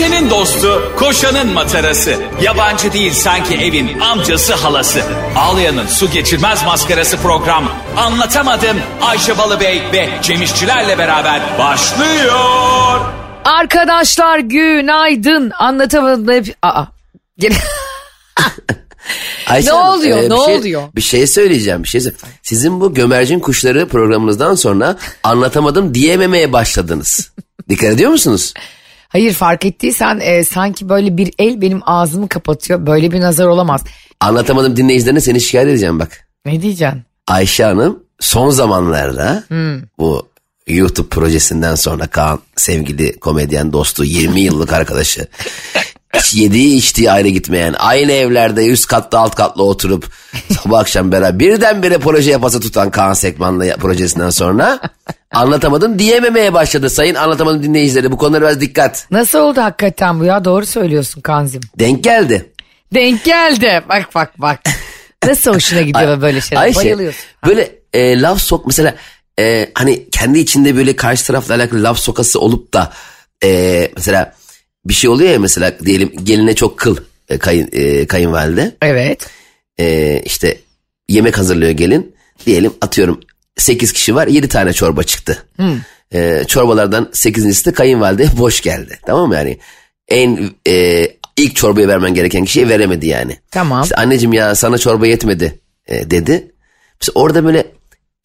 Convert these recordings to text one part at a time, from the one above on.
Ayşe'nin dostu, koşanın matarası. Yabancı değil sanki evin amcası halası. Ağlayan'ın su geçirmez maskarası program. Anlatamadım Ayşe Balıbey ve Cemişçilerle beraber başlıyor. Arkadaşlar günaydın. Anlatamadım hep... Aa. Gene- Ayşe Ne Hanım, oluyor, bir ne şey- oluyor? Bir şey söyleyeceğim. Bir şey söyle- Sizin bu gömercin kuşları programınızdan sonra anlatamadım diyememeye başladınız. Dikkat ediyor musunuz? Hayır fark ettiysen e, sanki böyle bir el benim ağzımı kapatıyor. Böyle bir nazar olamaz. Anlatamadım dinleyicilerine seni şikayet edeceğim bak. Ne diyeceksin? Ayşe Hanım son zamanlarda Hmm. bu YouTube projesinden sonra Kaan sevgili komedyen dostu 20 yıllık arkadaşı yediği içtiği ayrı gitmeyen aynı evlerde üst katta alt katlı oturup sabah akşam beraber birdenbire proje yapası tutan Kaan Sekman'la projesinden sonra anlatamadım diyememeye başladı sayın anlatamadım dinleyicileri bu konulara biraz dikkat Nasıl oldu hakikaten bu ya? Doğru söylüyorsun Kanzim. denk geldi. Denk geldi. Bak bak bak. Nasıl hoşuna gidiyor böyle şeyler? Ayşe Bayılıyorsun. böyle e, laf sok mesela e, hani kendi içinde böyle karşı tarafla alakalı laf sokası olup da e, mesela bir şey oluyor ya mesela diyelim geline çok kıl e, kayın, e, kayınvalide Evet. e, işte yemek hazırlıyor gelin diyelim atıyorum 8 kişi var 7 tane çorba çıktı. E, çorbalardan 8.si de kayınvalide boş geldi tamam mı yani en e, ilk çorbayı vermen gereken kişiye veremedi yani. Tamam. İşte anneciğim ya sana çorba yetmedi e, dedi. Mesela orada böyle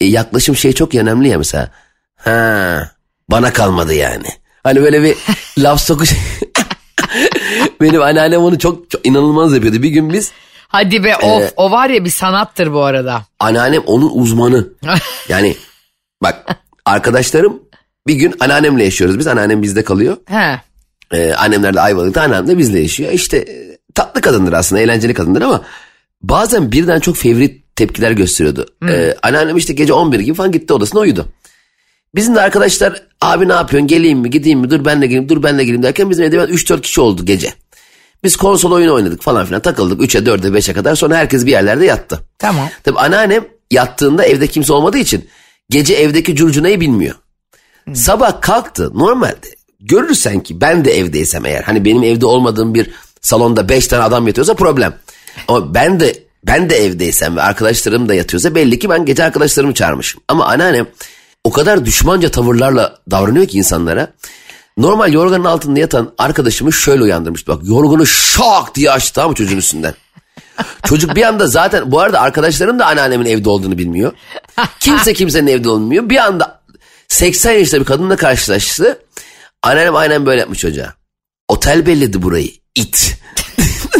e, yaklaşım şey çok önemli ya mesela. Ha bana kalmadı yani. Hani böyle bir laf sokuş. Benim anneannem onu çok, çok inanılmaz yapıyordu. Bir gün biz Hadi be of o var ya bir sanattır bu arada. anneannem onun uzmanı. Yani bak arkadaşlarım bir gün anneannemle yaşıyoruz. Biz anneannem bizde kalıyor. He. Ee, annemler de Ayvalık'ta anneannem de bizle yaşıyor. İşte e, tatlı kadındır aslında eğlenceli kadındır ama bazen birden çok fevri tepkiler gösteriyordu. Ee, anneannem işte gece 11 gibi falan gitti odasına uyudu. Bizim de arkadaşlar abi ne yapıyorsun geleyim mi gideyim mi dur ben de geleyim dur ben de geleyim derken bizim evde 3-4 kişi oldu gece. Biz konsol oyunu oynadık falan filan takıldık 3'e 4'e 5'e kadar sonra herkes bir yerlerde yattı. Tamam. Tabii anneannem yattığında evde kimse olmadığı için gece evdeki curcunayı bilmiyor. Sabah kalktı normalde görürsen ki ben de evdeysem eğer hani benim evde olmadığım bir salonda beş tane adam yatıyorsa problem. Ama ben de ben de evdeysem ve arkadaşlarım da yatıyorsa belli ki ben gece arkadaşlarımı çağırmışım. Ama anneannem o kadar düşmanca tavırlarla davranıyor ki insanlara. Normal yorganın altında yatan arkadaşımı şöyle uyandırmıştı. Bak yorganı şak diye açtı mı çocuğun üstünden. Çocuk bir anda zaten bu arada arkadaşlarım da anneannemin evde olduğunu bilmiyor. Kimse kimsenin evde olmuyor. Bir anda 80 yaşında bir kadınla karşılaştı. Anneannem aynen böyle yapmış çocuğa. Otel belledi burayı. it.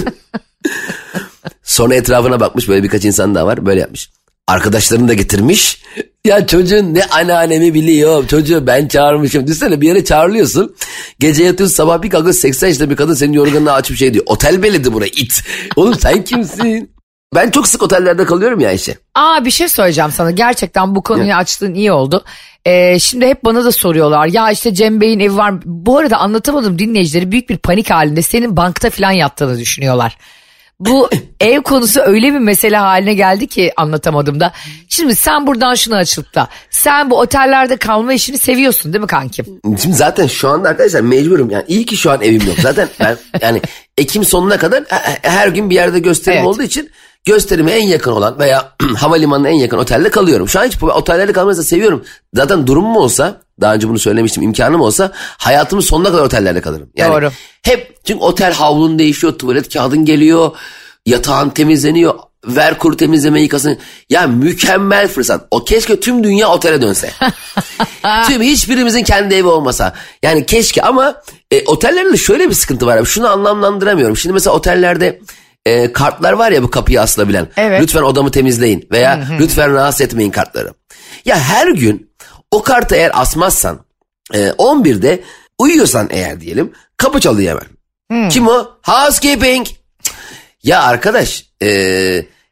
Sonra etrafına bakmış böyle birkaç insan daha var böyle yapmış. Arkadaşlarını da getirmiş. Ya çocuğun ne anneannemi biliyor. Çocuğu ben çağırmışım. Düşünsene bir yere çağrılıyorsun. Gece yatıyorsun sabah bir kalkıyorsun 80 yaşında bir kadın senin yorganını açıp şey diyor. Otel belledi burayı it. Oğlum sen kimsin? Ben çok sık otellerde kalıyorum ya Ayşe. Aa bir şey söyleyeceğim sana. Gerçekten bu konuyu açtığın iyi oldu. Ee, şimdi hep bana da soruyorlar. Ya işte Cem Bey'in evi var. Bu arada anlatamadım dinleyicileri büyük bir panik halinde senin bankta falan yattığını düşünüyorlar. Bu ev konusu öyle bir mesele haline geldi ki anlatamadım da. Şimdi sen buradan şunu açıkla. Sen bu otellerde kalma işini seviyorsun değil mi kankim? Şimdi zaten şu anda arkadaşlar mecburum. Yani iyi ki şu an evim yok. Zaten ben yani Ekim sonuna kadar he- her gün bir yerde gösterim Evet. olduğu için gösterime en yakın olan veya havalimanına en yakın otelde kalıyorum. Şu an hiç otellerde kalmayı da seviyorum. Zaten durumum olsa daha önce bunu söylemiştim imkanım olsa hayatımın sonuna kadar otellerde kalırım. Yani Doğru. Hep çünkü otel havlun değişiyor, tuvalet kağıdın geliyor, yatağın temizleniyor, ver kuru temizleme yıkasın. Ya mükemmel fırsat. O keşke tüm dünya otele dönse. tüm hiçbirimizin kendi evi olmasa. Yani keşke ama e, otellerin de şöyle bir sıkıntı var. abi. Şunu anlamlandıramıyorum. Şimdi mesela otellerde e, kartlar var ya bu kapıya asılabilen. Evet. Lütfen odamı temizleyin veya lütfen rahatsız etmeyin kartları. Ya her gün o kartı eğer asmazsan e, 11'de uyuyorsan eğer diyelim kapı çalıyor hemen. Kim o? Housekeeping. Ya arkadaş e,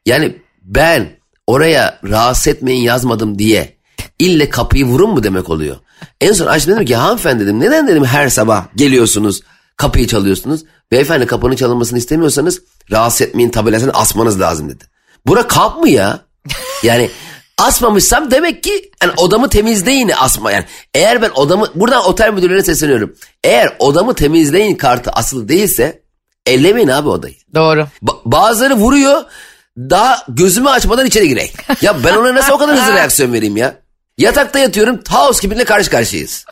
yani ben oraya rahatsız etmeyin yazmadım diye ille kapıyı vurun mu demek oluyor. En son açtım dedim ki hanımefendi dedim neden dedim her sabah geliyorsunuz kapıyı çalıyorsunuz. Beyefendi kapının çalınmasını istemiyorsanız rahatsız etmeyin tabelasını asmanız lazım dedi. Bura kamp mı ya? Yani asmamışsam demek ki yani odamı temizleyin asma yani. Eğer ben odamı buradan otel müdürlerine sesleniyorum. Eğer odamı temizleyin kartı asılı değilse ellemeyin abi odayı. Doğru. Ba- bazıları vuruyor daha gözümü açmadan içeri gireyim. Ya ben ona nasıl o kadar hızlı reaksiyon vereyim ya? Yatakta yatıyorum House kiminle karşı karşıyayız.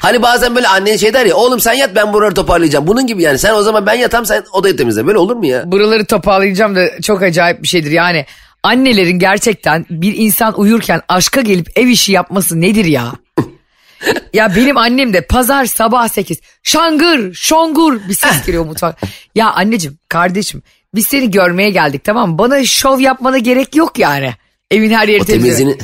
Hani bazen böyle annen şey der ya oğlum sen yat ben buraları toparlayacağım. Bunun gibi yani sen o zaman ben yatam sen odayı temizle. Böyle olur mu ya? Buraları toparlayacağım da çok acayip bir şeydir. Yani annelerin gerçekten bir insan uyurken aşka gelip ev işi yapması nedir ya? ya benim annem de pazar sabah 8 şangır şongur bir ses geliyor mutfak. Ya anneciğim kardeşim biz seni görmeye geldik tamam mı? Bana şov yapmana gerek yok yani. Evin her yeri temizliğini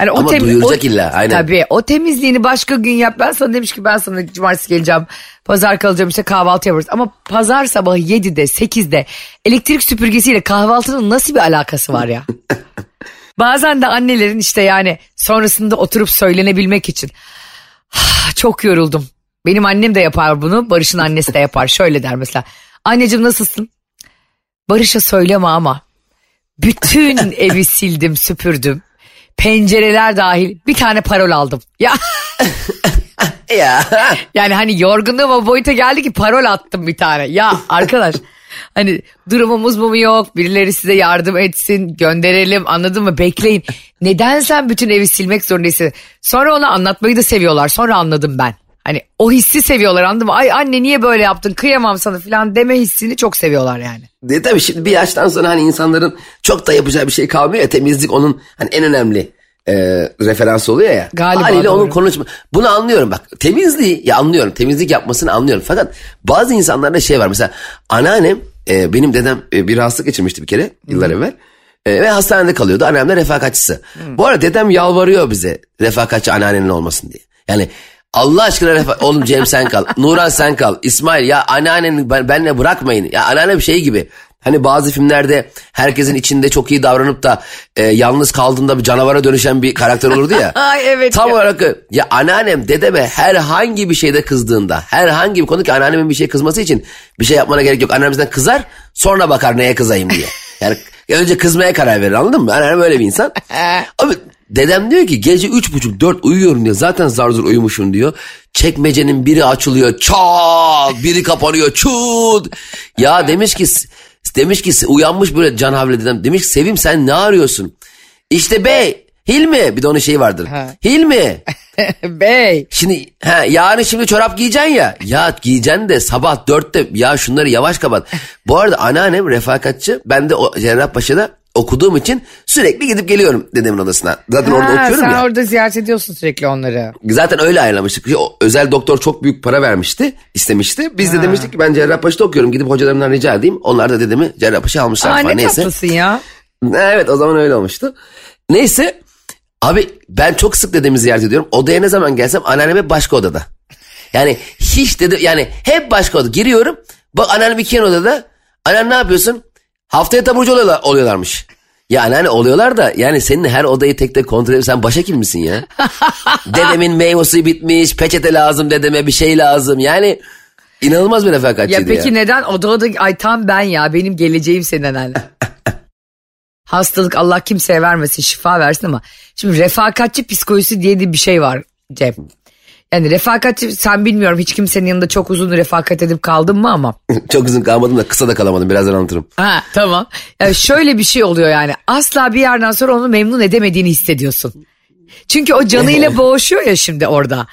Yani ama tem- duyuracak illa aynen. Tabii o temizliğini başka gün yap. Ben sana demiş ki ben sana cumartesi geleceğim. Pazar kalacağım işte kahvaltı yaparız. Ama pazar sabahı 7'de 8'de elektrik süpürgesiyle kahvaltının nasıl bir alakası var ya? Bazen de annelerin işte yani sonrasında oturup söylenebilmek için "Ah, çok yoruldum. Benim annem de yapar bunu. Barış'ın annesi de yapar. Şöyle der mesela. Anneciğim nasılsın? Barış'a söyleme ama bütün evi sildim süpürdüm. Pencereler dahil bir tane parol aldım. Ya Ya yani hani yorgunluğum o boyuta geldi ki parol attım bir tane. Ya arkadaş hani durumumuz mu yok birileri size yardım etsin gönderelim anladın mı bekleyin. Neden sen bütün evi silmek zorundaysın? Sonra ona anlatmayı da seviyorlar sonra anladım ben. Hani o hissi seviyorlar anladın mı? Ay anne niye böyle yaptın kıyamam sana falan deme hissini çok seviyorlar yani. de tabii şimdi bir yaştan sonra hani insanların çok da yapacağı bir şey kalmıyor ya temizlik onun hani en önemli e, referans oluyor ya. Galiba Haliyle onun doğru. konuşma. Bunu anlıyorum bak temizliği ya anlıyorum temizlik yapmasını anlıyorum. Fakat bazı insanlarda şey var mesela anneannem e, benim dedem e, bir rahatsızlık geçirmişti bir kere yıllar evvel. E, ve hastanede kalıyordu annem de refakatçisi. Bu arada dedem yalvarıyor bize refakatçi anneannenin olmasın diye. Yani Allah aşkına refa- oğlum Cem sen kal. Nuran sen kal. İsmail ya anneanneni ben, benle bırakmayın. Ya anneannem şey gibi. Hani bazı filmlerde herkesin içinde çok iyi davranıp da e, yalnız kaldığında bir canavara dönüşen bir karakter olurdu ya. Ay evet Tam ya. olarak ya anneannem dedeme herhangi bir şeyde kızdığında herhangi bir konu ki anneannemin bir şey kızması için bir şey yapmana gerek yok. Anneannemizden kızar sonra bakar neye kızayım diye. Yani önce kızmaya karar verir anladın mı? Anneannem öyle bir insan. Abi dedem diyor ki gece üç buçuk dört uyuyorum diyor. Zaten zar zor uyumuşum diyor. Çekmecenin biri açılıyor. Çat biri kapanıyor. Çut. Ya demiş ki demiş ki uyanmış böyle can havle dedem. Demiş ki Sevim sen ne arıyorsun? İşte bey Hilmi bir de onun şeyi vardır. Ha. Hilmi Bey. şimdi ha, yarın şimdi çorap giyeceksin ya. Ya giyeceksin de sabah dörtte ya şunları yavaş kapat. Bu arada anneannem refakatçi. Ben de o Cerrahpaşa'da okuduğum için sürekli gidip geliyorum dedemin odasına. Zaten orada Ha, okuyorum sen ya. orada ziyaret ediyorsun sürekli onları. Zaten öyle ayarlamıştık. Özel doktor çok büyük para vermişti, istemişti. Biz de demiştik ki ben Cerrahpaşa'da okuyorum. Gidip hocalarımdan rica edeyim. Onlar da dedemi Cerrahpaşa almışlar Aa, falan. ne Neyse. tatlısın ya. Evet o zaman öyle olmuştu. Neyse abi ben çok sık dedemi ziyaret ediyorum. Odaya ne zaman gelsem anneannem hep başka odada. Yani hiç dedi yani hep başka odada giriyorum. Bak anneannem iki yan odada. Anneannem ne yapıyorsun? Haftaya taburcu oluyorlar, oluyorlarmış. Ya anneanne oluyorlar da yani senin her odayı tek tek kontrol edip sen başhekim misin ya? Dedemin meyvesi bitmiş, peçete lazım dedeme bir şey lazım. Yani inanılmaz bir Ya refakatçiydi peki ya. neden o da o da ay tam ben ya benim geleceğim senin anne. Hastalık Allah kimseye vermesin şifa versin ama şimdi refakatçi psikolojisi diye de bir şey var Cem. Yani refakatçi sen bilmiyorum hiç kimsenin yanında çok uzun refakat edip kaldın mı ama. Çok uzun kalmadım da kısa da kalamadım birazdan anlatırım. Ha tamam. Yani şöyle bir şey oluyor yani asla bir yerden sonra onu memnun edemediğini hissediyorsun. Çünkü o canıyla boğuşuyor ya şimdi orada.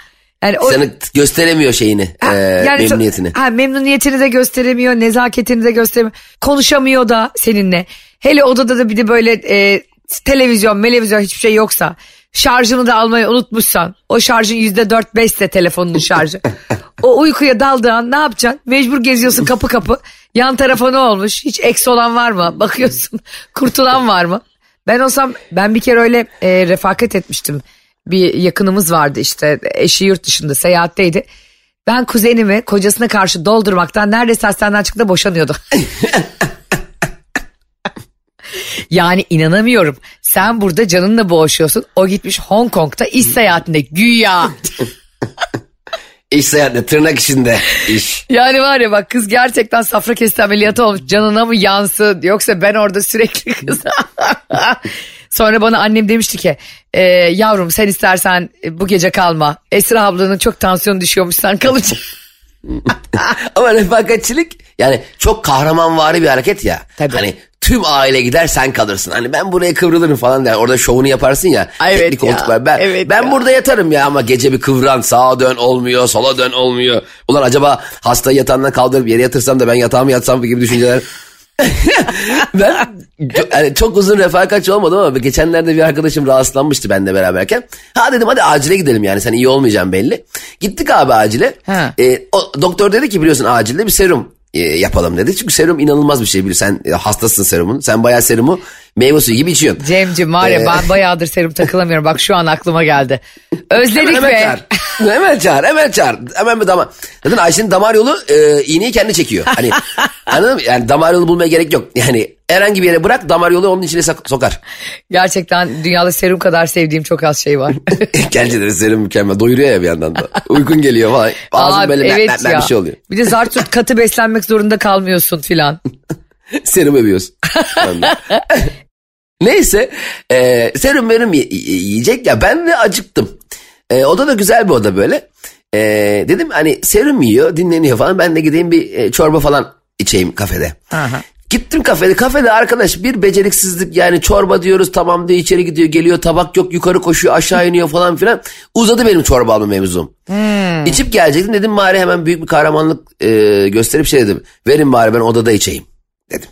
Yani o, Sana gösteremiyor şeyini, Ha, e, yani memnuniyetini. Ha, memnuniyetini de gösteremiyor, nezaketini de gösteremiyor. Konuşamıyor da seninle. Hele odada da bir de böyle e, televizyon, melevizyon hiçbir şey yoksa. Şarjını da almayı unutmuşsan. O şarjın yüzde dört beşse telefonunun şarjı. o uykuya daldığı an ne yapacaksın? Mecbur geziyorsun kapı kapı. Yan tarafa ne olmuş? Hiç eksi olan var mı? Bakıyorsun kurtulan var mı? Ben olsam ben bir kere öyle e, refakat etmiştim. Bir yakınımız vardı işte eşi yurt dışında seyahatteydi. Ben kuzenimi kocasına karşı doldurmaktan neredeyse hastaneden çıktı boşanıyordu. yani inanamıyorum. Sen burada canınla boğuşuyorsun. O gitmiş Hong Kong'da iş seyahatinde güya. İş seyahatle tırnak içinde iş. Yani var ya bak kız gerçekten safra kesti ameliyatı olmuş. Canına mı yansın yoksa ben orada sürekli kız. Sonra bana annem demişti ki e, yavrum sen istersen bu gece kalma. Esra ablanın çok tansiyonu düşüyormuş sen kalacaksın. Ama refakatçilik yani çok kahramanvari bir hareket ya. Tabii. Hani tüm aile gider sen kalırsın. Hani ben buraya kıvrılırım falan der. Orada şovunu yaparsın ya. Ay, evet teknik ya, koltuk var. Ben, evet ben ya. burada yatarım ya ama gece bir kıvran sağa dön olmuyor sola dön olmuyor. Ulan acaba hastayı yatağından kaldırıp yere yatırsam da ben yatağıma yatsam gibi düşünceler. ben yani çok uzun refakatçi olmadım ama geçenlerde bir arkadaşım rahatsızlanmıştı benimle beraberken. Ha dedim hadi acile gidelim yani sen iyi olmayacaksın belli. Gittik abi acile. Ha. E, o, doktor dedi ki biliyorsun acilde bir serum e, yapalım dedi. Çünkü serum inanılmaz bir şey biliyorsun. Sen e, hastasın serumun. Sen bayağı serumu meyve suyu gibi içiyorsun. Cemcim var ya Ee, ben bayağıdır serum takılamıyorum. Bak şu an aklıma geldi. Özledik hemen be. çağır. hemen çağır, hemen çağır. Hemen bir damar. Zaten Ayşe'nin damar yolu e, iğneyi kendi çekiyor. Hani anladın mı? Yani damar yolu bulmaya gerek yok. Yani herhangi bir yere bırak damar yolu onun içine sok- sokar. Gerçekten dünyada serum kadar sevdiğim çok az şey var. Gerçekten serum mükemmel. Doyuruyor ya bir yandan da. Uykun geliyor falan. Ağzın Abi, böyle evet evet bir şey oluyor. Bir de zart tut katı beslenmek zorunda kalmıyorsun filan. serum övüyorsun. Neyse e, serum benim yiyecek ya ben de acıktım. E, oda da güzel bir oda böyle. E, dedim hani serum yiyor dinleniyor falan ben de gideyim bir e, çorba falan içeyim kafede. Aha. Gittim kafede kafede arkadaş bir beceriksizlik yani çorba diyoruz tamam diyor içeri gidiyor geliyor tabak yok yukarı koşuyor aşağı iniyor falan filan. Uzadı benim çorba alma mevzum. İçip gelecektim dedim bari hemen büyük bir kahramanlık e, gösterip şey dedim. Verin bari ben odada içeyim dedim.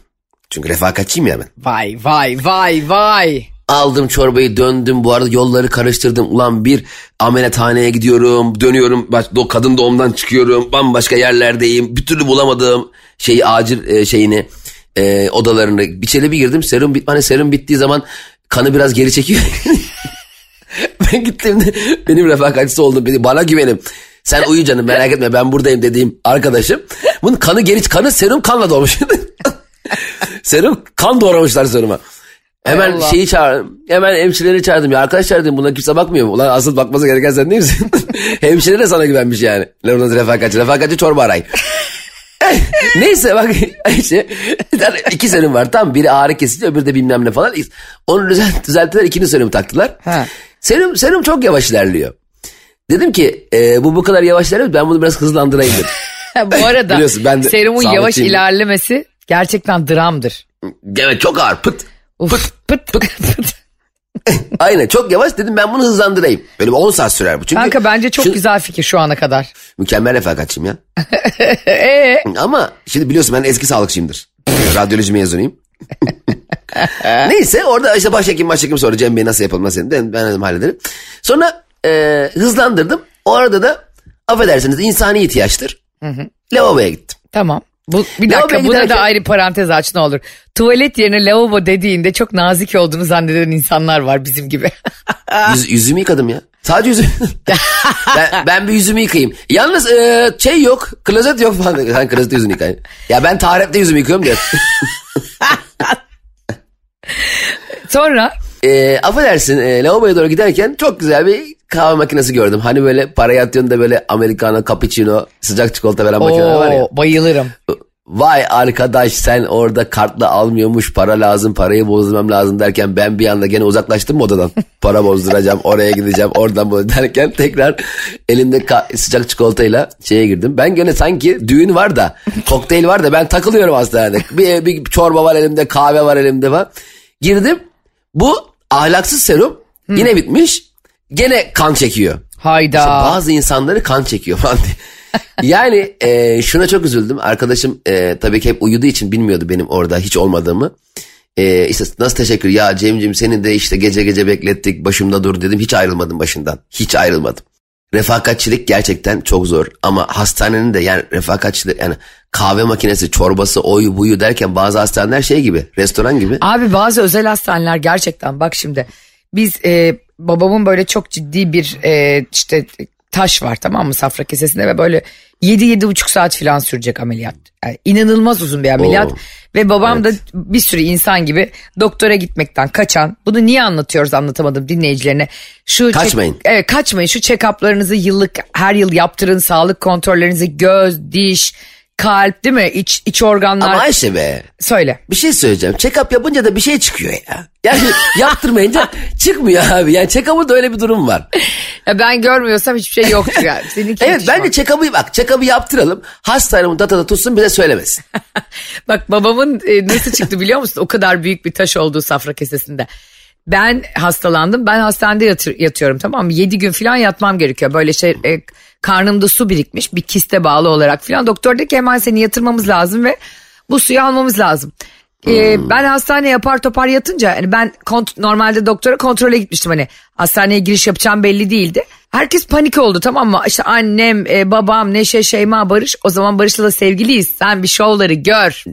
Çünkü refakatçiyim ya ben. Vay vay vay vay. Aldım çorbayı döndüm bu arada yolları karıştırdım. Ulan bir ameliyathaneye gidiyorum dönüyorum kadın doğumdan çıkıyorum bambaşka yerlerdeyim. Bir türlü bulamadığım şeyi acil e, şeyini e, odalarını içeri bir girdim serum bit hani serum bittiği zaman kanı biraz geri çekiyor. ben gittiğimde benim refakatçisi oldum beni bana güvenim. Sen uyu canım merak etme ben buradayım dediğim arkadaşım. Bunun kanı geri kanı serum kanla dolmuş. serum kan doğramışlar seruma. Hemen Allah. şeyi çağırdım. Hemen hemşireleri çağırdım. Ya arkadaşlar dedim buna kimse bakmıyor mu? Ulan asıl bakması gereken sen değil misin? Hemşire de sana güvenmiş yani. Lan onun refakatçi. Refakatçi çorba arayın. Neyse bak işte iki serum var tamam biri ağrı kesici öbürü de bilmem ne falan. Onu düzelt, düzelttiler ikinci serumu taktılar. Ha. Serum, serum çok yavaş ilerliyor. Dedim ki e, bu bu kadar yavaş ilerliyor ben bunu biraz hızlandırayım dedim. Bu arada Biliyorsun ben de serumun yavaş ilerlemesi gerçekten dramdır. evet çok ağır pıt. Uf, pıt pıt pıt. Aynen çok yavaş dedim ben bunu hızlandırayım. Böyle bir 10 saat sürer bu. Çünkü Kanka bence çok şu- güzel fikir şu ana kadar. Mükemmel refakatçiyim ya. Ee, Ama şimdi biliyorsun ben eski sağlıkçıyımdır. Radyoloji mezunuyum. Neyse orada işte başhekim başhekim sonra Cem Bey nasıl yapalım nasıl yapalım ben dedim hallederim. Sonra e, hızlandırdım. O arada da affedersiniz insani ihtiyaçtır. Lavaboya gittim. tamam. Bu, bir dakika buna da ayrı parantez aç ne olur. Tuvalet yerine lavabo dediğinde çok nazik olduğunu zanneden insanlar var bizim gibi. Yüz, yüzümü yıkadım ya. Sadece yüzümü. ben, ben bir yüzümü yıkayayım. Yalnız e, şey yok. Klozet yok falan. Sen klozette yüzünü yıkayın. Ya ben taharette yüzümü yıkıyorum diyor. Sonra E, affedersin e, lavaboya doğru giderken çok güzel bir kahve makinesi gördüm. Hani böyle parayı atıyorsun da böyle americano, cappuccino, sıcak çikolata veren makineler var ya. Bayılırım. Vay arkadaş sen orada kartla almıyormuş para lazım parayı bozdurmam lazım derken ben bir anda gene uzaklaştım mı odadan. Para bozduracağım oraya gideceğim oradan bu derken tekrar elimde ka- sıcak çikolatayla şeye girdim. Ben gene sanki düğün var da kokteyl var da ben takılıyorum hastanede. Bir, bir çorba var elimde kahve var elimde falan. Girdim bu ahlaksız serum yine bitmiş gene kan çekiyor. Hayda. İşte bazı insanları kan çekiyor falan diye. Yani e, şuna çok üzüldüm. Arkadaşım e, tabii ki hep uyuduğu için bilmiyordu benim orada hiç olmadığımı. E, işte nasıl teşekkür ya Cem'cim seni de işte gece gece beklettik başımda dur dedim. Hiç ayrılmadım başından. Hiç ayrılmadım. Refakatçilik gerçekten çok zor ama hastanenin de yani refakatçilik yani kahve makinesi çorbası oyu buyu derken bazı hastaneler şey gibi restoran gibi. Abi bazı özel hastaneler gerçekten bak şimdi biz e, babamın böyle çok ciddi bir e, işte taş var tamam mı safra kesesinde ve böyle 7-7,5 saat falan sürecek ameliyat. Yani inanılmaz uzun bir ameliyat Oo. ve babam da bir sürü insan gibi doktora gitmekten kaçan. Bunu niye anlatıyoruz anlatamadım dinleyicilerine. Şu check- Kaçmayın. evet kaçmayın şu check-up'larınızı yıllık her yıl yaptırın sağlık kontrollerinizi göz, diş, kalp değil mi? İç, iç organlar. Ama Ayşe be Söyle. bir şey söyleyeceğim. Check-up yapınca da bir şey çıkıyor ya. Yani yaptırmayınca çıkmıyor abi. Yani check-up'ın da öyle bir durum var. Ya ben görmüyorsam hiçbir şey yoktur yani. Seninki Evet bence bak. check-up'ı bak check-up'ı yaptıralım. Hastanın datada tutsun bize söylemesin. Bak babamın e, nasıl çıktı biliyor musun? O kadar büyük bir taş olduğu safra kesesinde. Ben hastalandım. Ben hastanede yatır- yatıyorum tamam mı? 7 gün falan yatmam gerekiyor. Böyle şey e, karnımda su birikmiş bir kiste bağlı olarak falan. Doktor dedi ki hemen seni yatırmamız lazım ve bu suyu almamız lazım. E, ben hastaneye yapar topar yatınca hani ben kont- normalde doktora kontrole gitmiştim hani hastaneye giriş yapacağım belli değildi. Herkes panik oldu tamam mı? İşte annem, e, babam, Neşe, Şeyma, Barış. O zaman Barış'la da sevgiliyiz. Sen bir şovları gör.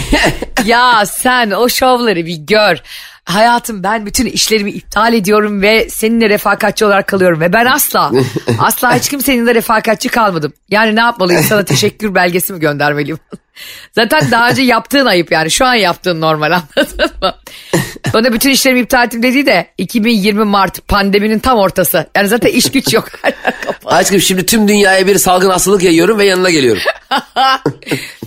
ya sen o şovları bir gör. Hayatım ben bütün işlerimi iptal ediyorum ve seninle refakatçi olarak kalıyorum. Ve ben asla, asla hiç kimsenin de refakatçi kalmadım. Yani ne yapmalıyım sana teşekkür belgesi mi göndermeliyim? Zaten daha önce yaptığın ayıp yani şu an yaptığın normal anladın mı? Sonra bütün işlerimi iptal ettim dediği de 2020 Mart pandeminin tam ortası. Yani zaten iş güç yok. Aşkım şimdi tüm dünyaya bir salgın hastalık yayıyorum ve yanına geliyorum.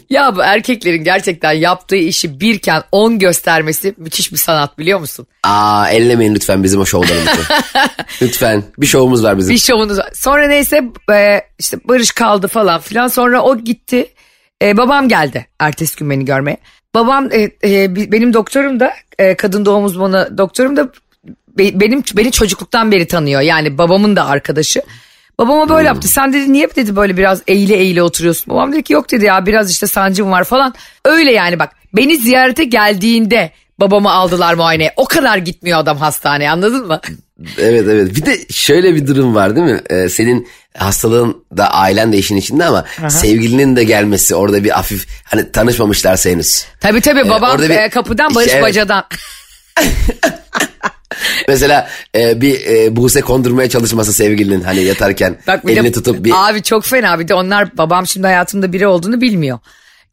ya bu erkeklerin gerçekten yaptığı işi birken 10 göstermesi müthiş bir sanat biliyor musun? Aa ellemeyin lütfen bizim o şovlarımızı. lütfen bir şovumuz var bizim. Bir şovunuz var. Sonra neyse e, işte Barış kaldı falan filan. Sonra o gitti. E, babam geldi ertesi gün beni görmeye. Babam e, e, benim doktorum da e, kadın doğum uzmanı doktorum da be- benim beni çocukluktan beri tanıyor. Yani babamın da arkadaşı. Babama böyle yaptı. Sen dedi niye dedi böyle biraz eğile eğile oturuyorsun? Babam dedi ki yok dedi ya biraz işte sancım var falan. Öyle yani bak beni ziyarete geldiğinde babamı aldılar muayeneye. O kadar gitmiyor adam hastaneye anladın mı? Evet evet bir de şöyle bir durum var değil mi? Ee, senin hastalığın da ailen de işin içinde ama sevgilinin de gelmesi orada bir hafif hani tanışmamışlarsa henüz. Tabii tabii babam orada bir- e, kapıdan Barış evet. bacadan. Mesela e, bir e, Buse kondurmaya çalışması sevgilinin hani yatarken Bak elini de, tutup bir... Abi çok fena bir de onlar babam şimdi hayatımda biri olduğunu bilmiyor.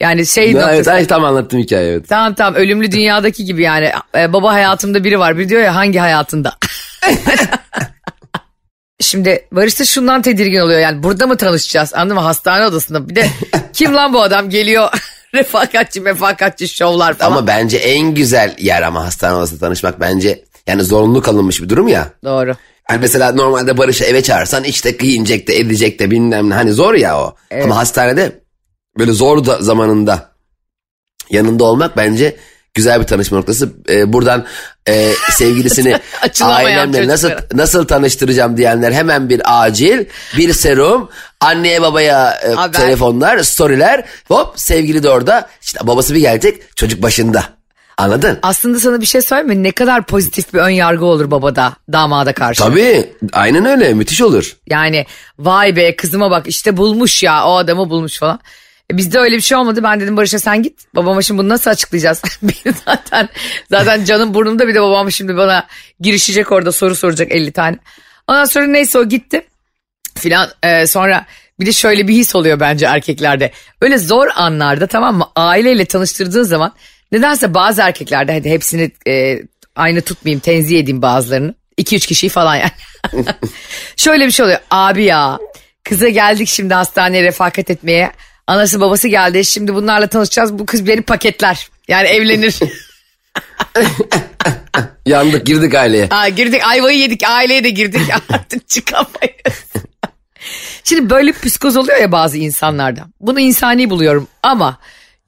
Yani şey evet, noktası. ay, tam anlattım hikaye evet. Tamam tamam ölümlü dünyadaki gibi yani e, baba hayatımda biri var bir diyor ya hangi hayatında? Şimdi Barış da şundan tedirgin oluyor yani burada mı tanışacağız anladın mı hastane odasında bir de kim lan bu adam geliyor refakatçi mefakatçi şovlar falan. Ama bence en güzel yer ama hastane odasında tanışmak bence yani zorunlu kalınmış bir durum ya. Doğru. Hani mesela normalde Barış'ı eve çağırsan işte giyinecek de edecek de bilmem ne hani zor ya o. Ama hastanede böyle zor da zamanında yanında olmak bence güzel bir tanışma noktası. Ee, buradan e, sevgilisini ailemle nasıl çocuklara. nasıl tanıştıracağım diyenler hemen bir acil bir serum anneye babaya e, Haber. telefonlar storyler hop sevgili de orada işte babası bir gelecek çocuk başında anladın? Aslında sana bir şey söyleyeyim mi? Ne kadar pozitif bir ön yargı olur babada damada karşı. Tabii aynen öyle müthiş olur. Yani vay be kızıma bak işte bulmuş ya o adamı bulmuş falan. E bizde öyle bir şey olmadı. Ben dedim Barış'a sen git. Babama şimdi bunu nasıl açıklayacağız? Zaten zaten canım burnumda bir de babam şimdi bana girişecek orada soru soracak 50 tane. Ondan sonra neyse o gitti. Filan e, sonra bir de şöyle bir his oluyor bence erkeklerde. Öyle zor anlarda tamam mı aileyle tanıştırdığın zaman nedense bazı erkeklerde hadi hepsini e, aynı tutmayayım tenzih edeyim bazılarını. 2-3 kişiyi falan yani. Şöyle bir şey oluyor. Abi ya kıza geldik şimdi hastaneye refakat etmeye. Anası babası geldi. Şimdi bunlarla tanışacağız. Bu kız beni paketler. Yani evlenir. Yandık girdik aileye. Aa, girdik ayvayı yedik. Aileye de girdik. Artık çıkamayız. Şimdi böyle psikoz oluyor ya bazı insanlarda. Bunu insani buluyorum ama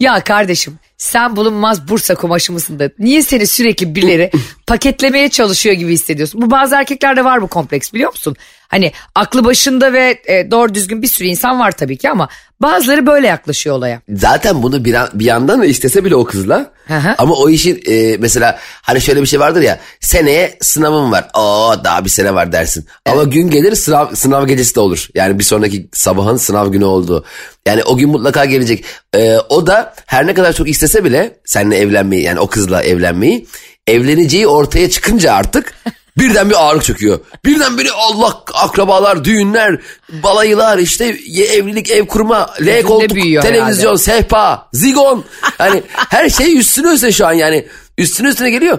ya kardeşim sen bulunmaz Bursa kumaşı mısın da niye seni sürekli birileri paketlemeye çalışıyor gibi hissediyorsun? Bu bazı erkeklerde var bu kompleks biliyor musun? Hani aklı başında ve e, doğru düzgün bir sürü insan var tabii ki ama bazıları böyle yaklaşıyor olaya. Zaten bunu bir, bir yandan da istese bile o kızla. Hı. Ama o işin e, mesela hani şöyle bir şey vardır ya. Seneye sınavım var. Aa daha bir sene var dersin. Ama gün gelir sınav, sınav gecesi de olur. Yani bir sonraki sabahın sınav günü olduğu. Yani o gün mutlaka gelecek. E, o da her ne kadar çok istese bile seninle evlenmeyi yani o kızla evlenmeyi evleneceği ortaya çıkınca artık birden bir ağırlık çöküyor. Birden biri Allah akrabalar, düğünler, balayılar işte evlilik, ev kurma, L koltuk, televizyon, sehpa, zigon. Hani her şey üstüne üstüne şu an yani üstüne üstüne geliyor.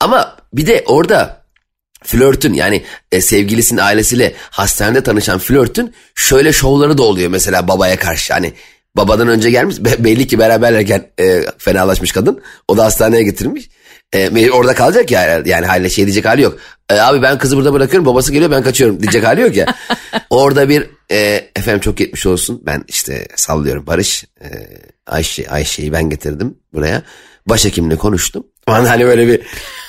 Ama bir de orada flörtün yani e, sevgilisinin ailesiyle hastanede tanışan flörtün şöyle şovları da oluyor mesela babaya karşı. Hani Babadan önce gelmiş. Be- belli ki beraberlerken e, fenalaşmış kadın. O da hastaneye getirmiş. E, orada kalacak ya. Yani haliyle şey diyecek hali yok. E, abi ben kızı burada bırakıyorum babası geliyor ben kaçıyorum diyecek hali yok ya. Orada bir e, efendim çok yetmiş olsun. Ben işte sallıyorum Barış. E, Ayşe, Ayşe'yi ben getirdim buraya. Başhekimle konuştum. Ama hani böyle bir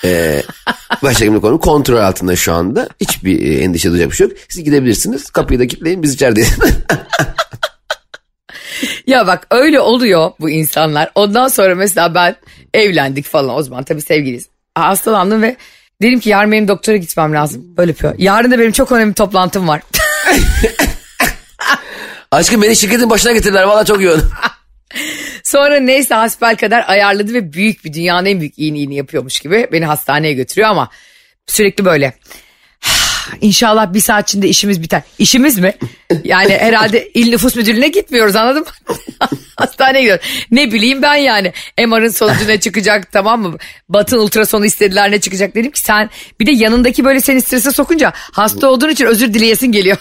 e, başhekimle konu kontrol altında şu anda. Hiçbir e, endişe duyacak bir şey yok. Siz gidebilirsiniz. Kapıyı da kilitleyin biz içerideyiz. Ya bak öyle oluyor bu insanlar. Ondan sonra mesela ben evlendik falan o zaman tabii sevgiliyiz. Hastalandım ve dedim ki yarın benim doktora gitmem lazım. Böyle yapıyor. Yarın da benim çok önemli toplantım var. Aşkım beni şirketin başına getirdiler. Valla çok yoğun. Sonra neyse hasbel kadar ayarladı ve büyük bir dünyanın en büyük iyiliğini yapıyormuş gibi beni hastaneye götürüyor ama sürekli böyle. İnşallah bir saat içinde işimiz biter. İşimiz mi? Yani herhalde il nüfus müdürlüğüne gitmiyoruz anladın mı? Hastaneye gidiyoruz. Ne bileyim ben yani. MR'ın sonucu ne çıkacak tamam mı? Batın ultrasonu istediler ne çıkacak dedim ki sen bir de yanındaki böyle seni strese sokunca hasta olduğun için özür dileyesin geliyor.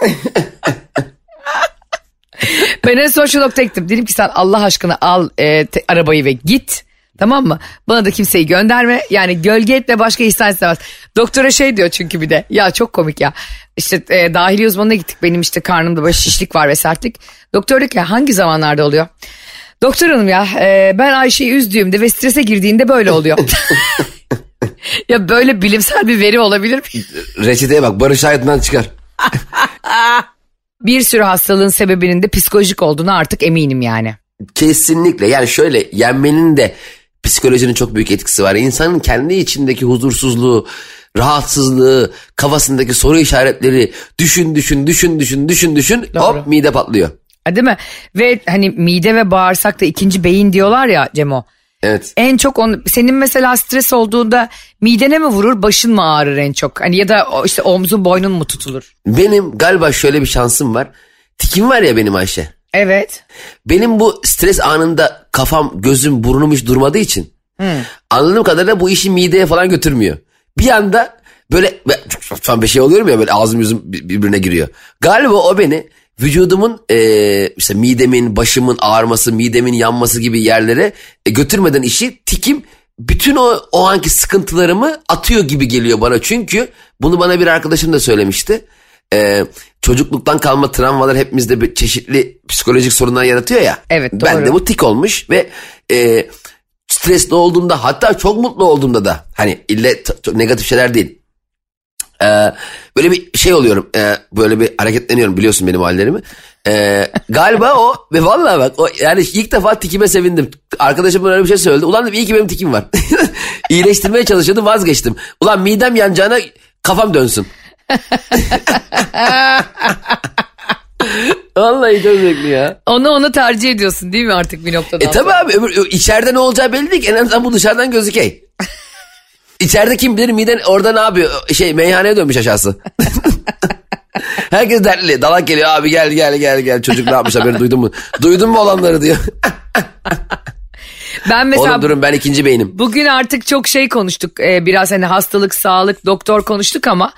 ben en son şu noktaya gittim. Dedim ki sen Allah aşkına al e, te- arabayı ve git. Tamam mı? Bana da kimseyi gönderme. Yani gölge etme başka ihsan istemez. Doktora şey diyor çünkü bir de. Ya çok komik ya. İşte e, dahiliye uzmanına gittik. Benim işte karnımda böyle şişlik var ve sertlik. Doktor diyor ki hangi zamanlarda oluyor? Doktor hanım ya e, ben Ayşe'yi üzdüğümde ve strese girdiğinde böyle oluyor. ya böyle bilimsel bir veri olabilir mi? Reçeteye bak Barış hayatından çıkar. Bir sürü hastalığın sebebinin de psikolojik olduğunu artık eminim yani. Kesinlikle yani şöyle yenmenin de psikolojinin çok büyük etkisi var. İnsanın kendi içindeki huzursuzluğu, rahatsızlığı, kafasındaki soru işaretleri düşün düşün düşün düşün düşün düşün Doğru. hop mide patlıyor. Ha, Değil mi? Ve hani mide ve bağırsak da ikinci beyin diyorlar ya Cemo. Evet. En çok onu, senin mesela stres olduğunda midene mi vurur başın mı ağrır en çok? Hani ya da işte omzun boynun mu tutulur? Benim galiba şöyle bir şansım var. Tikim var ya benim Ayşe. Evet. Benim bu stres anında kafam, gözüm, burnum hiç durmadığı için anladığım kadarıyla bu işi mideye falan götürmüyor. Bir anda böyle falan bir şey oluyorum ya böyle ağzım yüzüm bir- birbirine giriyor. Galiba o beni vücudumun e, işte midemin, başımın ağrıması, midemin yanması gibi yerlere e, götürmeden işi tikim bütün o, o anki sıkıntılarımı atıyor gibi geliyor bana. Çünkü bunu bana bir arkadaşım da söylemişti. Ee, çocukluktan kalma travmalar hepimizde çeşitli psikolojik sorunlar yaratıyor ya. Evet, Ben doğru. de bu tik olmuş ve e, stresli olduğumda hatta çok mutlu olduğumda da hani ille t- negatif şeyler değil. Ee, böyle bir şey oluyorum. e, böyle bir hareketleniyorum biliyorsun benim hallerimi. Ee, galiba o ve vallahi bak o yani ilk defa tikime sevindim. Arkadaşım bana öyle bir şey söyledi. Ulan dedim iyi ki benim tikim var. İyileştirmeye çalışıyordum vazgeçtim. Ulan midem yanacağına kafam dönsün. Vallahi çok zevkli ya. Onu onu tercih ediyorsun değil mi artık bir noktadan E tabi abi öbür, içeride ne olacağı belli değil ki. En azından bu dışarıdan gözükey. İçeride kim bilir miden orada ne yapıyor? Şey meyhaneye dönmüş aşağısı. Herkes dertli. Dalak geliyor abi gel gel gel gel. Çocuk ne yapmış haberi duydun mu? Duydun mu olanları diyor. Ben mesela Oğlum durun ben ikinci beynim. Bugün artık çok şey konuştuk. Ee, biraz hani hastalık, sağlık, doktor konuştuk ama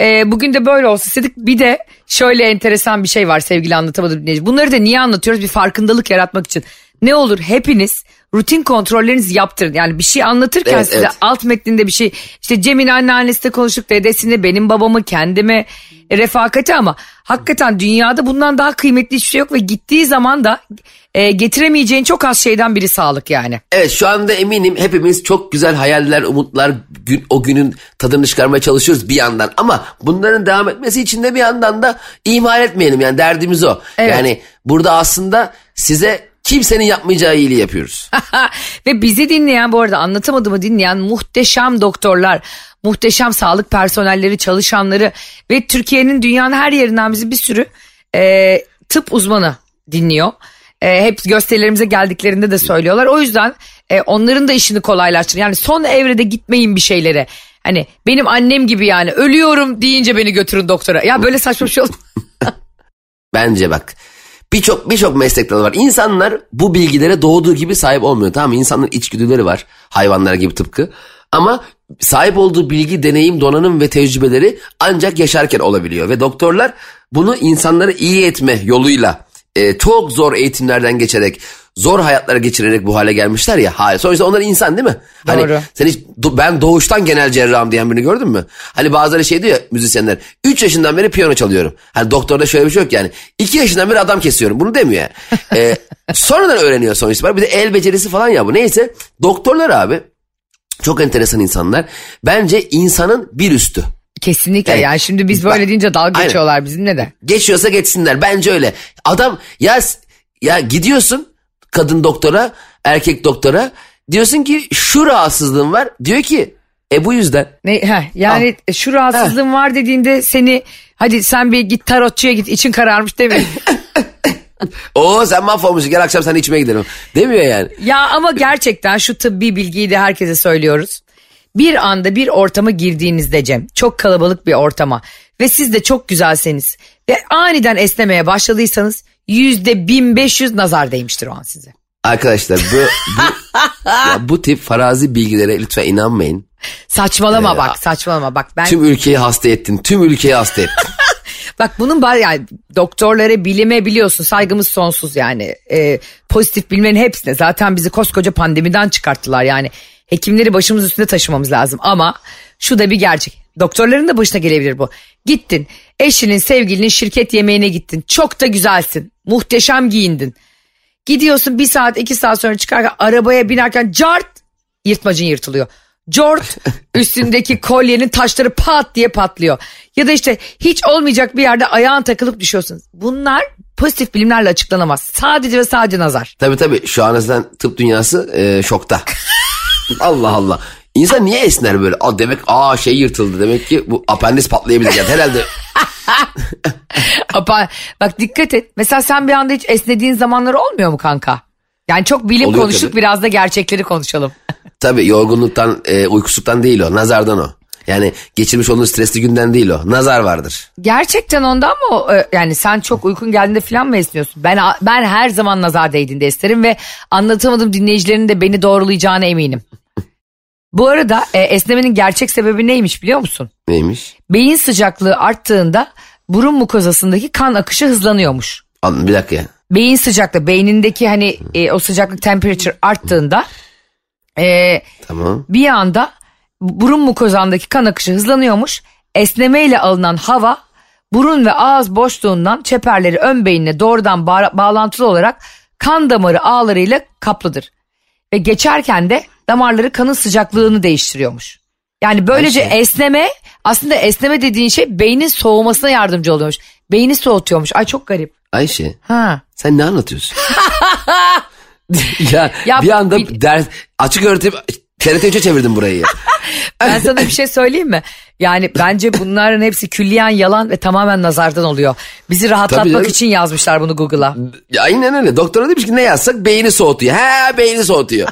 e, bugün de böyle olsun istedik. Bir de şöyle enteresan bir şey var sevgili anlatamadım dinleyici. Bunları da niye anlatıyoruz? Bir farkındalık yaratmak için. Ne olur hepiniz rutin kontrollerinizi yaptırın. Yani bir şey anlatırken Evet, size evet. alt metninde bir şey işte Cem'in anneannesi de konuştuk dedesini benim babamı kendime refakati ama hakikaten dünyada bundan daha kıymetli hiçbir şey yok ve gittiği zaman da e, getiremeyeceğin çok az şeyden biri sağlık yani. Evet şu anda eminim hepimiz çok güzel hayaller, umutlar, gün, o günün tadını çıkarmaya çalışıyoruz bir yandan. Ama bunların devam etmesi için de bir yandan da ihmal etmeyelim yani derdimiz o. Evet. Yani burada aslında size kimsenin yapmayacağı iyiliği yapıyoruz. Ve bizi dinleyen bu arada anlatamadığımı dinleyen muhteşem doktorlar, muhteşem sağlık personelleri, çalışanları ve Türkiye'nin dünyanın her yerinden bizi bir sürü e, tıp uzmanı dinliyor. E, hep gösterilerimize geldiklerinde de söylüyorlar. O yüzden e, onların da işini kolaylaştırın. Yani son evrede gitmeyin bir şeylere. Hani benim annem gibi yani ölüyorum deyince beni götürün doktora. Ya böyle saçma bir şey olur. Bence bak. Birçok birçok meslek dalı var. İnsanlar bu bilgilere doğduğu gibi sahip olmuyor. Tamam mı? İçgüdüleri var. Hayvanlar gibi tıpkı. Ama sahip olduğu bilgi, deneyim, donanım ve tecrübeleri ancak yaşarken olabiliyor. Ve doktorlar bunu insanları iyi etme yoluyla e, çok zor eğitimlerden geçerek zor hayatlara geçirerek bu hale gelmişler ya. Hayır. Sonuçta onlar insan değil mi? Hani Doğru. sen hiç ben doğuştan genel cerrahım diyen birini gördün mü? Hani bazıları şey diyor ya müzisyenler. 3 yaşından beri piyano çalıyorum. Hani doktorda şöyle bir şey yok yani. 2 yaşından beri adam kesiyorum. Bunu demiyor yani. Ee, sonradan öğreniyor sonuçta. Bir de el becerisi falan ya bu. Neyse doktorlar abi çok enteresan insanlar. Bence insanın bir üstü. Kesinlikle Yani- yani şimdi biz böyle deyince dalga Aynen. geçiyorlar bizimle de. Geçiyorsa geçsinler. Bence öyle. Adam ya ya gidiyorsun kadın doktora, erkek doktora. Diyorsun ki şu rahatsızlığım var. Diyor ki e bu yüzden. Ne, heh, yani şu rahatsızlığın var dediğinde seni hadi sen bir git tarotçuya git için kararmış demiyor. Oo sen mahvolmuşsun gel akşam sen içmeye gidelim. Demiyor yani. ya ama gerçekten şu tıbbi bilgiyi de herkese söylüyoruz. Bir anda bir ortama girdiğinizde Cem çok kalabalık bir ortama ve siz de çok güzelseniz ve aniden esnemeye başladıysanız yüzde 1500 nazar değmiştir o an size. Arkadaşlar bu, bu, ya bu tip farazi bilgilere lütfen inanmayın. Saçmalama Ee, bak saçmalama bak ben Tüm ülkeyi hasta ettin. Tüm ülkeyi hasta ettin. Bak bunun bari yani doktorlara bilime biliyorsun saygımız sonsuz yani Ee, pozitif bilmenin hepsine zaten bizi koskoca pandemiden çıkarttılar yani hekimleri başımız üstünde taşımamız lazım ama şu da bir gerçek doktorların da başına gelebilir bu gittin eşinin sevgilinin şirket yemeğine gittin çok da güzelsin muhteşem giyindin gidiyorsun bir saat iki saat sonra çıkarken arabaya binerken cart yırtmacın yırtılıyor. Cort üstündeki kolyenin taşları pat diye patlıyor. Ya da işte hiç olmayacak bir yerde ayağın takılıp düşüyorsun. Bunlar pozitif bilimlerle açıklanamaz. Sadece ve sadece nazar. tabii tabii şu an tıp dünyası e, şokta. Allah Allah. İnsan niye esner böyle? Aa, demek aa şey yırtıldı. Demek ki bu apendis patlayabilir. Yani herhalde Apa, bak dikkat et. Mesela sen bir anda hiç esnediğin zamanlar olmuyor mu kanka? Yani çok bilim Oluyor konuştuk tabii. biraz da gerçekleri konuşalım. tabii yorgunluktan, e, uykusuzluktan değil o. Nazardan o. Yani geçirmiş olduğun stresli günden değil o. Nazar vardır. Gerçekten ondan mı? e, Yani sen çok uykun geldiğinde falan mı esniyorsun? Ben ben her zaman nazar değdiğinde esnerim ve anlatamadığım dinleyicilerin de beni doğrulayacağına eminim. Bu arada e, esnemenin gerçek sebebi neymiş biliyor musun? Neymiş? Beyin sıcaklığı arttığında burun mukozasındaki kan akışı hızlanıyormuş. Anladım, bir dakika ya. Beyin sıcaklığı, beynindeki hani e, o sıcaklık temperature arttığında e, Tamam. bir anda burun mukozandaki kan akışı hızlanıyormuş. Esnemeyle alınan hava burun ve ağız boşluğundan çeperleri ön beyinle doğrudan ba- bağlantılı olarak kan damarı ağlarıyla kaplıdır. Ve geçerken de damarları kanın sıcaklığını değiştiriyormuş. Yani böylece Ayşe. esneme aslında esneme dediğin şey beynin soğumasına yardımcı oluyormuş. Beyni soğutuyormuş. Ay çok garip. Ayşe Ha. sen ne anlatıyorsun? ya, Ya bir anda bil- ders açık öğretim TRT 3'e çevirdim burayı. Ben sana bir şey söyleyeyim mi? Yani bence bunların hepsi külliyen yalan ve tamamen nazardan oluyor. Bizi rahatlatmak için yazmışlar bunu Google'a. Aynen öyle. Doktora demiş ki ne yazsak beyni soğutuyor. He beyni soğutuyor.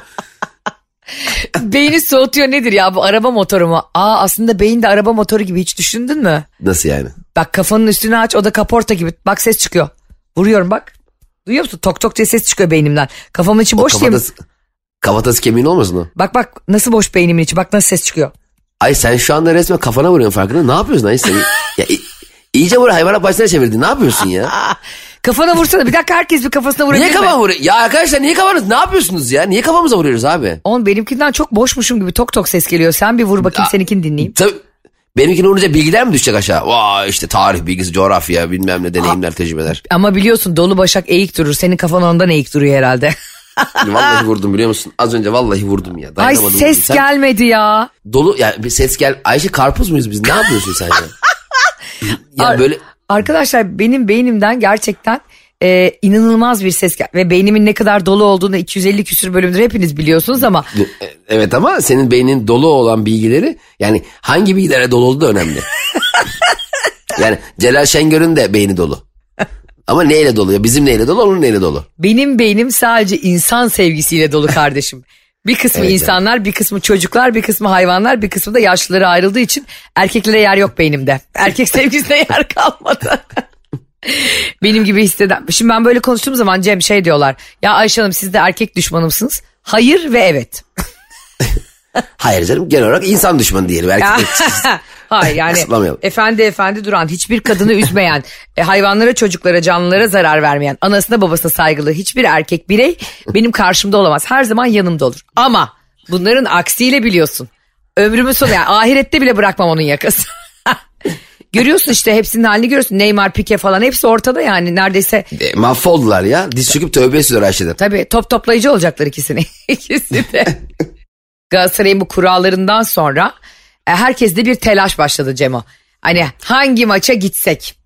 Beyni soğutuyor nedir ya bu araba motoru mu? Aa aslında beyin de araba motoru gibi hiç düşündün mü? Nasıl yani? Bak kafanın üstünü aç o da kaporta gibi. Bak ses çıkıyor. Vuruyorum bak. Duyuyor musun? Tok tok diye ses çıkıyor beynimden. Kafamın içi boş diye mi? Kafatası, kafatası kemiğin olmasın o? Bak bak nasıl boş beynimin içi. Bak nasıl ses çıkıyor. Ay sen şu anda resmen kafana vuruyorsun farkında. Ne yapıyorsun ay sen? ya, iyice buraya hayvanat başına çevirdin. Ne yapıyorsun ya? Kafana vursana. Bir dakika herkes bir kafasına vurabilir niye kafama vuruyor? Ya arkadaşlar niye kafanız? Ne yapıyorsunuz ya? Niye kafamıza vuruyoruz abi? Oğlum benimkinden çok boşmuşum gibi tok tok ses geliyor. Sen bir vur bakayım seninkini dinleyeyim. Tabii benimkini vurunca bilgiler mi düşecek aşağı? Vay işte tarih bilgisi, coğrafya, bilmem ne deneyimler, tecrübeler. Ama biliyorsun dolu başak eğik durur. Senin kafan ondan eğik duruyor herhalde. vallahi vurdum biliyor musun? Az önce vallahi vurdum ya. Ay Dayanamadım ses Sen gelmedi ya. Dolu ya bir ses gel. Ayşe karpuz muyuz biz? Ne yapıyorsun sen ya? ya Ar- böyle Arkadaşlar benim beynimden gerçekten e, inanılmaz bir ses gel ve beynimin ne kadar dolu olduğunu 250 küsür bölümdür hepiniz biliyorsunuz ama E, Evet ama senin beynin dolu olan bilgileri yani hangi bilgilere dolu olduğu da önemli. yani Celal Şengör'ün de beyni dolu. Ama neyle dolu ya? Bizim neyle dolu, onun neyle dolu? benim beynim sadece insan sevgisiyle dolu kardeşim. Bir kısmı Evet, insanlar, bir kısmı çocuklar, bir kısmı hayvanlar, bir kısmı da yaşlılara ayrıldığı için erkeklere yer yok beynimde. Erkek sevgisine yer kalmadı. Benim gibi hisseden. Şimdi ben böyle konuştuğum zaman Cem şey diyorlar. Ya Ayşe Hanım siz de erkek düşmanı mısınız? Hayır ve evet. Hayır canım genel olarak insan düşmanı diyelim. Erkek, Hayır yani efendi efendi duran, hiçbir kadını üzmeyen, e, hayvanlara, çocuklara, canlılara zarar vermeyen, anasına babasına saygılı hiçbir erkek birey benim karşımda olamaz. Her zaman yanımda olur. Ama bunların aksiyle biliyorsun. Ömrümün sonu yani ahirette bile bırakmam onun yakası. görüyorsun işte hepsinin halini görüyorsun. Neymar, Pique falan hepsi ortada yani neredeyse E, mahvoldular ya. Diz çöküp tövbe ediyor her şeyden. Tabii top toplayıcı olacaklar ikisini. İkisi de. Galatasaray'ın bu kurallarından sonra herkeste bir telaş başladı Cemo. Hani hangi maça gitsek.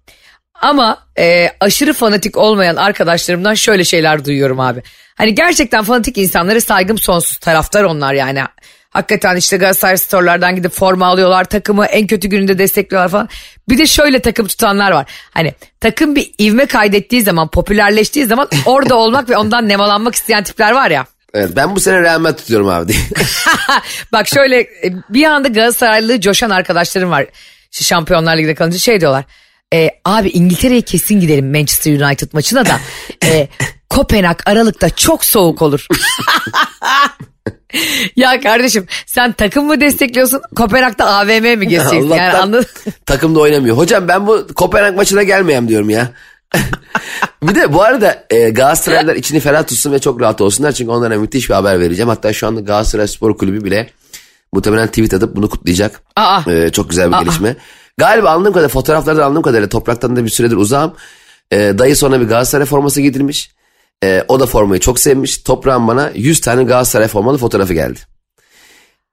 Ama e, aşırı fanatik olmayan arkadaşlarımdan şöyle şeyler duyuyorum abi. Hani gerçekten fanatik insanlara saygım sonsuz taraftar onlar yani. Hakikaten işte Galatasaray storelardan gidip forma alıyorlar takımı en kötü gününde destekliyorlar falan. Bir de şöyle takım tutanlar var. Hani takım bir ivme kaydettiği zaman popülerleştiği zaman orada olmak ve ondan nemalanmak isteyen tipler var ya. Evet, ben bu sene Real Madrid tutuyorum abi diye. Bak şöyle e, bir anda Galatasaraylı coşan arkadaşlarım var. Şu Şampiyonlar Ligi'de kalınca şey diyorlar. E, abi İngiltere'ye kesin gidelim Manchester United maçına da. E, Kopenhag Aralık'ta çok soğuk olur. ya kardeşim sen takım mı destekliyorsun Kopenhag'da AVM mi geçeceksin? Yani anladın? takımda oynamıyor. Hocam ben bu Kopenhag maçına gelmeyeyim diyorum ya. bir de bu arada e, Galatasaraylılar içini ferah tutsun ve çok rahat olsunlar. Çünkü onlara müthiş bir haber vereceğim. Hatta şu anda Galatasaray Spor Kulübü bile muhtemelen tweet atıp bunu kutlayacak. Aa. E, çok güzel bir gelişme. Galiba anladığım kadarıyla fotoğraflarda anladığım kadarıyla topraktan da bir süredir uzağım. E, dayı sonra bir Galatasaray forması giydirmiş. E, o da formayı çok sevmiş. Toprağın bana 100 tane Galatasaray formalı fotoğrafı geldi.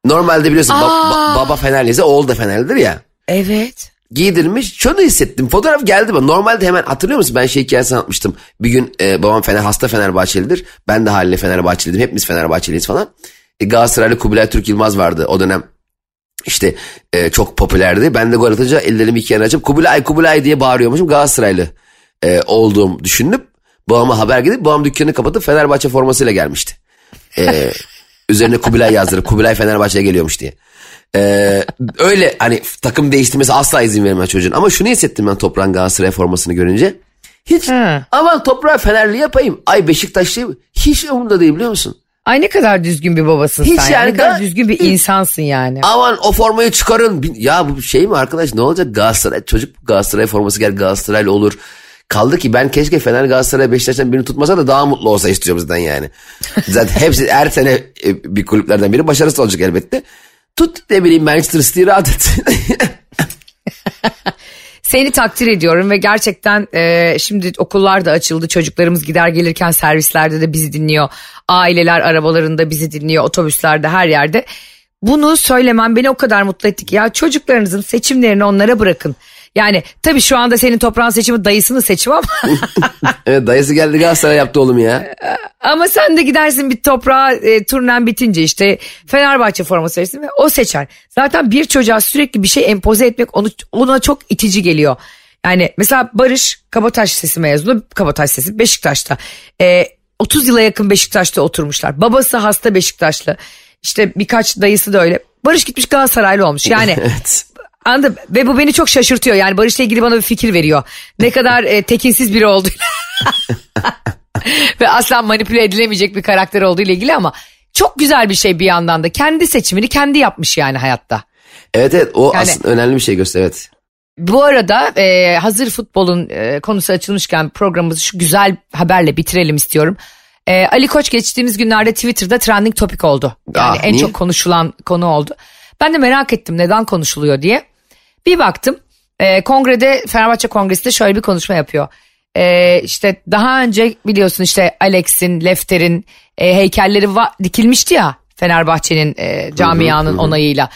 Normalde biliyorsun ba- ba- baba Fenerliyse oğul da Fenerlidir ya Evet. Giydirmiş. Şunu hissettim. Fotoğraf geldi bana. Normalde hemen hatırlıyor musun? Ben şey hikayesini anlatmıştım. Bir gün e, babam Fener, hasta Fenerbahçelidir. Ben de haliyle Fenerbahçeliydim. Hepimiz Fenerbahçeliyiz falan. E, Galatasaraylı Kubilay Türk Yılmaz vardı o dönem. İşte e, çok popülerdi. Ben de gol atınca ellerimi iki yana açıp Kubilay Kubilay diye bağırıyormuşum. Galatasaraylı e, olduğum düşünüp babama haber gidip babam dükkanı kapatıp Fenerbahçe formasıyla gelmişti. E, üzerine Kubilay yazdırıp Kubilay Fenerbahçe'ye geliyormuş diye. Ee, öyle hani takım değiştirmesi asla izin vermem çocuğun. Ama şunu hissettim ben toprağın Galatasaray formasını görünce. Hiç He. aman toprağı Fenerli yapayım. Ay Beşiktaşlı hiç umurumda değil biliyor musun? Ay ne kadar düzgün bir babasın Hiç sen. yani ne kadar daha- düzgün bir insansın yani. Aman o formayı çıkarın. Ya bu şey mi arkadaş ne olacak Galatasaray çocuk Galatasaray forması gel Galatasaraylı olur. Kaldı ki ben keşke Fener Galatasaray Beşiktaş'tan birini tutmasa da daha mutlu olsa istiyorum zaten yani. Zaten hepsi her sene e, bir kulüplerden biri başarısız olacak elbette. Tut ne bileyim Manchester City'yi rahat. Seni takdir ediyorum ve gerçekten e, şimdi okullar da açıldı. Çocuklarımız gider gelirken servislerde de bizi dinliyor. Aileler arabalarında bizi dinliyor. Otobüslerde her yerde. Bunu söylemem beni o kadar mutlu etti ki ya çocuklarınızın seçimlerini onlara bırakın. Yani tabii şu anda senin toprağın seçimi dayısının seçimi ama evet dayısı geldi Galatasaray yaptı oğlum ya. ama sen de gidersin bir toprağa e, turnen bitince işte Fenerbahçe forması verirsin ve o seçer. Zaten bir çocuğa sürekli bir şey empoze etmek onu ona çok itici geliyor. Yani mesela Barış Kabataş Lisesi mezunu Kabataş Lisesi Beşiktaş'ta. E, 30 yıla yakın Beşiktaş'ta oturmuşlar. Babası hasta Beşiktaşlı. İşte birkaç dayısı da öyle. Barış gitmiş Galatasaraylı olmuş. Yani evet. Anladım ve bu beni çok şaşırtıyor yani Barış'la ilgili bana bir fikir veriyor. Ne kadar e, tekinsiz biri olduğu ve asla manipüle edilemeyecek bir karakter olduğu ile ilgili ama çok güzel bir şey bir yandan da kendi seçimini kendi yapmış yani hayatta. Evet evet o Yani- aslında önemli bir şey göster evet. Bu arada e, hazır futbolun e, konusu açılmışken programımızı şu güzel haberle bitirelim istiyorum. E, Ali Koç geçtiğimiz günlerde Twitter'da trending topic oldu. Yani Ah, en niye? çok konuşulan konu oldu. Ben de merak ettim neden konuşuluyor diye. Bir baktım e, kongrede Fenerbahçe Kongresi'nde şöyle bir konuşma yapıyor. E, işte daha önce biliyorsun işte Alex'in, Lefter'in e, heykelleri va- dikilmişti ya Fenerbahçe'nin e, camianın onayıyla.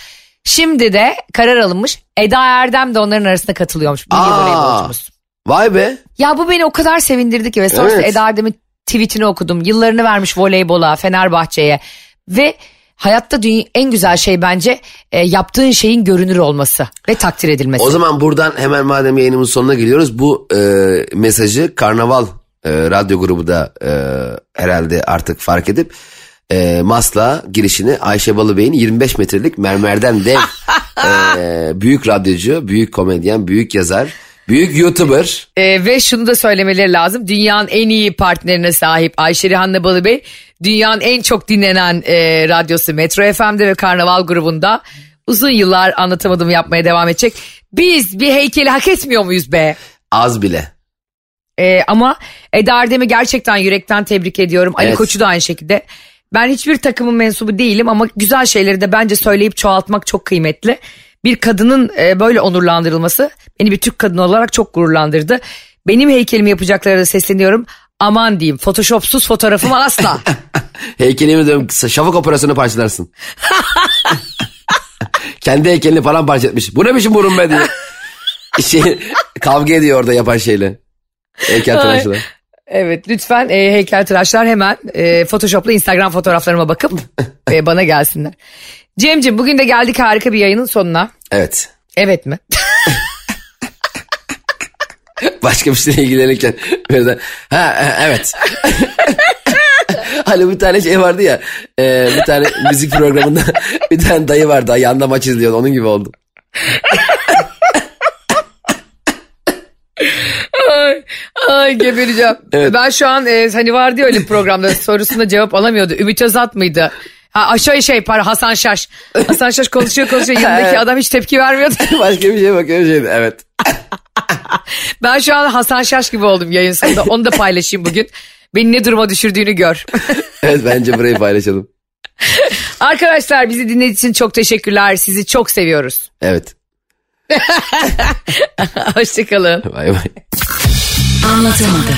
Şimdi de karar alınmış. Eda Erdem de onların arasında katılıyormuş. Milli Aa. voleybolcumuz. Vay be. Ya bu beni o kadar sevindirdi ki ve sonrasında Evet. Eda Erdem'in tweetini okudum. Yıllarını vermiş voleybola, Fenerbahçe'ye ve hayatta en güzel şey bence e, yaptığın şeyin görünür olması ve takdir edilmesi. O zaman buradan hemen madem yayınımızın sonuna geliyoruz bu e, mesajı Karnaval e, radyo grubu da e, herhalde artık fark edip e, Masla girişini Ayşe Balıbey'in 25 metrelik mermerden dev e, büyük radyocu, büyük komedyen, büyük yazar, büyük YouTuber. E, ve şunu da söylemeleri lazım. Dünyanın en iyi partnerine sahip Ayşe Rihanna Balıbey. Dünyanın en çok dinlenen e, radyosu Metro FM'de ve Karnaval grubunda uzun yıllar anlatamadığımı yapmaya devam edecek. Biz bir heykeli hak etmiyor muyuz be? Az bile. Ee, ama Eda Erdem'i gerçekten yürekten tebrik ediyorum. Ali Evet. Koç'u da aynı şekilde. Ben hiçbir takımın mensubu değilim ama güzel şeyleri de bence söyleyip çoğaltmak çok kıymetli. Bir kadının e, böyle onurlandırılması beni bir Türk kadını olarak çok gururlandırdı. Benim heykelimi yapacaklara da sesleniyorum. Aman diyeyim photoshopsuz fotoğrafımı asla. Heykelimi diyorum şafak operasyonu parçalarsın. Kendi heykelini falan parça etmiş. Bu ne biçim burun be diye. Şey, kavga ediyor orada yapan şeyle. Heykel tıraşlar. evet lütfen e, heykeltıraşlar hemen e, photoshopla Instagram fotoğraflarıma bakıp e, bana gelsinler. Cem'cim bugün de geldik harika bir yayının sonuna. Evet. Evet mi? Başka bir şeyle ilgilenirken birden ha, ha, evet. hani bir tane şey vardı ya e, bir tane müzik programında bir tane dayı vardı ayağında maç izliyordu onun gibi oldum. Ay, ay gebereceğim. Evet. Ben şu an e, hani vardı ya öyle programda sorusuna cevap alamıyordu. Ümit Özat mıydı? Ha, aşağı şey pardon Hasan Şaş. Hasan Şaş konuşuyor konuşuyor yanındaki adam hiç tepki vermiyordu. Başka bir şeye bakıyorum şeydi evet. Ben şu an Hasan Şaş gibi oldum yayın sonunda. Onu da paylaşayım bugün. Beni ne duruma düşürdüğünü gör. Evet bence burayı paylaşalım. Arkadaşlar bizi dinlediğiniz için çok teşekkürler. Sizi çok seviyoruz. Evet. Hoşçakalın. Bay bay. Anlatamadım.